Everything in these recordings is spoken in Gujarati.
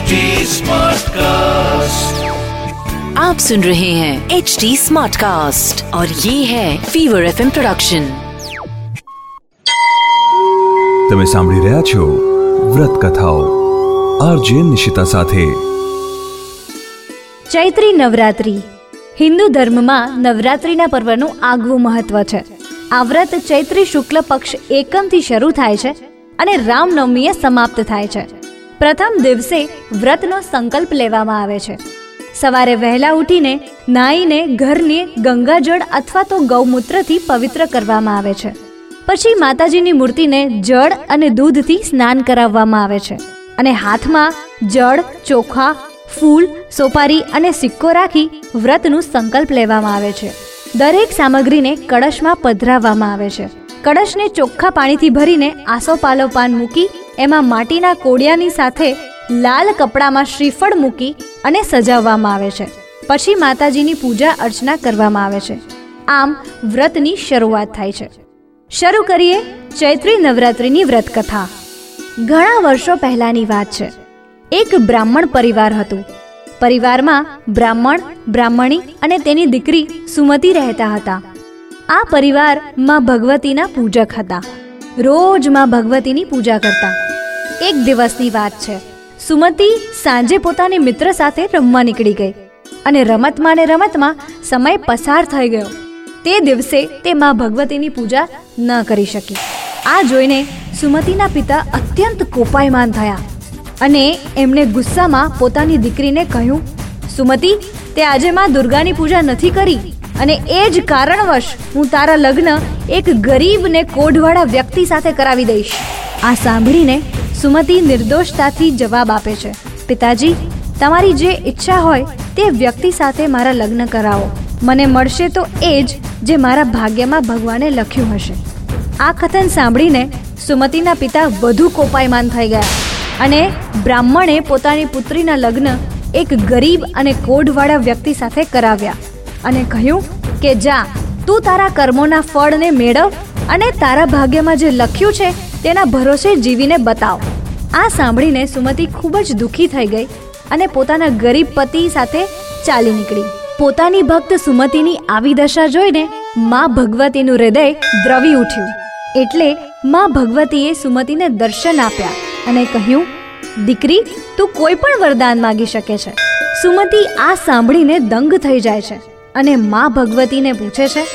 HD Smartcast. आप सुन रहे हैं एच डी स्मार्ट कास्ट और ये है फीवर एफ प्रोडक्शन તમે સાંભળી રહ્યા છો વ્રત કથાઓ આરજે નિશિતા સાથે ચૈત્રી નવરાત્રિ હિન્દુ ધર્મમાં નવરાત્રિના પર્વનું આગવું મહત્વ છે આ વ્રત ચૈત્રી શુક્લ પક્ષ એકમથી શરૂ થાય છે અને રામનવમીએ સમાપ્ત થાય છે પ્રથમ દિવસે વ્રતનો સંકલ્પ લેવામાં આવે છે. સવારે વહેલા ઉઠીને નાહીને ઘરને ગંગાજળ અથવા તો ગૌમૂત્રથી પવિત્ર કરવામાં આવે છે. પછી માતાજીની મૂર્તિને જળ અને દૂધથી સ્નાન કરાવવામાં આવે છે અને હાથમાં જળ, ચોખા, ફૂલ, સોપારી અને સિક્કો રાખી વ્રતનું સંકલ્પ લેવામાં આવે છે. દરેક સામગ્રીને કળશમાં પધરાવવામાં આવે છે. કળશને ચોખ્ખા પાણીથી ભરીને આસોપાલો પાન મૂકી એમાં માટીના કોડિયાની સાથે લાલ કપડામાં શ્રીફળ મૂકી અને સજાવવામાં આવે છે. પછી માતાજીની પૂજા અર્ચના કરવામાં આવે છે. આમ વ્રતની શરૂઆત થાય છે. શરૂ કરીએ ચૈત્રી નવરાત્રિની વ્રત કથા ઘણા વર્ષો પહેલાની વાત છે. એક બ્રાહ્મણ પરિવાર હતું. પરિવારમાં બ્રાહ્મણ, બ્રાહ્મણી અને તેની દીકરી સુમતિ રહેતા હતા. આ પરિવારમાં ભગવતીના પૂજક હતા. રોજમાં ભગવતીની પૂજા કરતા. એક દિવસની વાત છે. સુમતિ સાંજે પોતાની મિત્ર સાથે રમવા નીકળી ગઈ અને રમતમાં ને રમતમાં સમય પસાર થઈ ગયો. તે દિવસે તે મા ભગવતીની પૂજા ન કરી શકી. આ જોઈને સુમતિના પિતા અત્યંત કોપાયમાન થયા અને એમણે ગુસ્સામાં પોતાની દીકરીને કહ્યું, સુમતિ, તે આજે માં દુર્ગાની પૂજા નથી કરી અને એ જ કારણવશ હું તારા લગ્ન એક ગરીબ ને કોઢવાળા વ્યક્તિ સાથે કરાવી દઈશ. આ સાંભળીને સુમતિ નિર્દોષતાથી જવાબ આપે છે. પિતાજી, તમારી જે ઈચ્છા હોય તે વ્યક્તિ સાથે મારા લગ્ન કરાવો. મને મળશે તો એ જ જે મારા ભાગ્યમાં ભગવાને લખ્યું હશે. આ કથન સાંભળીને સુમતિના પિતા વધુ કોપાયમાન થઈ ગયા અને બ્રાહ્મણે પોતાની પુત્રીના લગ્ન એક ગરીબ અને કોઢવાળા વ્યક્તિ સાથે કરાવ્યા અને કહ્યું કે, જા, તું તારા કર્મોના ફળને મેળવ અને તારા ભાગ્યમાં જે લખ્યું છે તેના ભરોસે જીવીને બતાવ. આ સાંભળીને સુમતિ ખૂબ જ દુઃખી થઈ ગઈ અને પોતાના ગરીબ પતિ સાથે ચાલી નીકળી. પોતાની ભક્ત સુમતિની આવી દશા જોઈને મા ભગવતીનું હૃદય દ્રવી ઉઠ્યું. એટલે મા ભગવતીએ સુમતિને દર્શન આપ્યા અને કહ્યું, દીકરી, તું કોઈ પણ વરદાન માગી શકે છે. સુમતિ આ સાંભળીને દંગ થઈ જાય છે અને મા ભગવતીને પૂછે છે,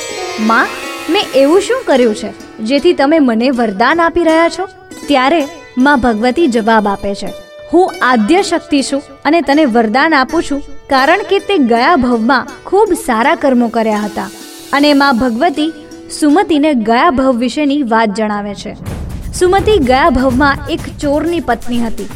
મા, મેં એવું શું કર્યું છે જેથી તમે મને વરદાન આપી રહ્યા છો? ત્યારે માં ભગવતી જવાબ આપે છે. હું આદ્ય શક્તિ છું અને તને વરદાન આપું છું, કારણ કે તે ગયા ભવમાં ખૂબ સારા કર્મો કર્યા હતા. અને માં ભગવતી સુમતીને ગયા ભવ વિશેની વાત જણાવે છે. સુમતી ગયા ભવમાં એક ચોરની પત્ની હતી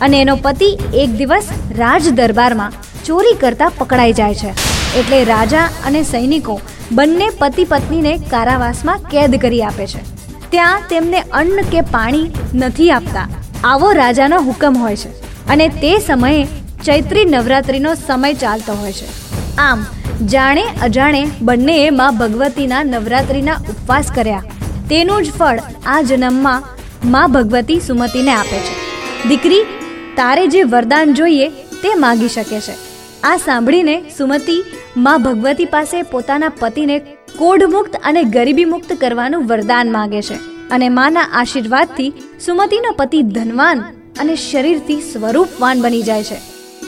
અને એનો પતિ એક દિવસ રાજ દરબારમાં ચોરી કરતા પકડાઈ જાય છે. એટલે રાજા અને સૈનિકો બંને પતિ પત્નીને કારાવાસમાં કેદ કરી આપે છે. ત્યાં તેમને અન્ન કે પાણી નથી આપતા. આવો રાજાનો હુકમ હોય છે અને તે સમયે ચૈત્રી નવરાત્રિનો સમય ચાલતો હોય છે. આમ, જાણે અજાણે બંનેએ માં ભગવતીના નવરાત્રિના ઉપવાસ કર્યા. તેનું જ ફળ આ જન્મમાં માં ભગવતી સુમતીને આપે છે. દીકરી, તારે જે વરદાન જોઈએ તે માગી શકે છે. આ સાંભળીને સુમતી માં ભગવતી પાસે પોતાના પતિને કોઢમુક્ત અને ગરીબી મુક્ત કરવાનું વરદાન માગે છે અને માના આશીર્વાદથી સુમતીનો પતિ ધનવાન અને શરીરથી સ્વરૂપવાન બની જાય છે.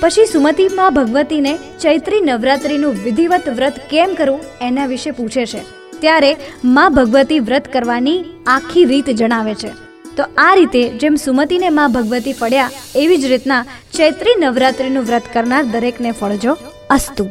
પછી સુમતી માં ભગવતીને ચૈત્રી નવરાત્રિનું વિધિવત વ્રત કેમ કરવું એના વિશે પૂછે છે. ત્યારે માં ભગવતી વ્રત કરવાની આખી રીત જણાવે છે. તો આ રીતે જેમ સુમતીને માં ભગવતી ફળ્યા, એવી જ રીતના ચૈત્રી નવરાત્રિનું વ્રત કરનાર દરેકને ફળજો અસ્તુ.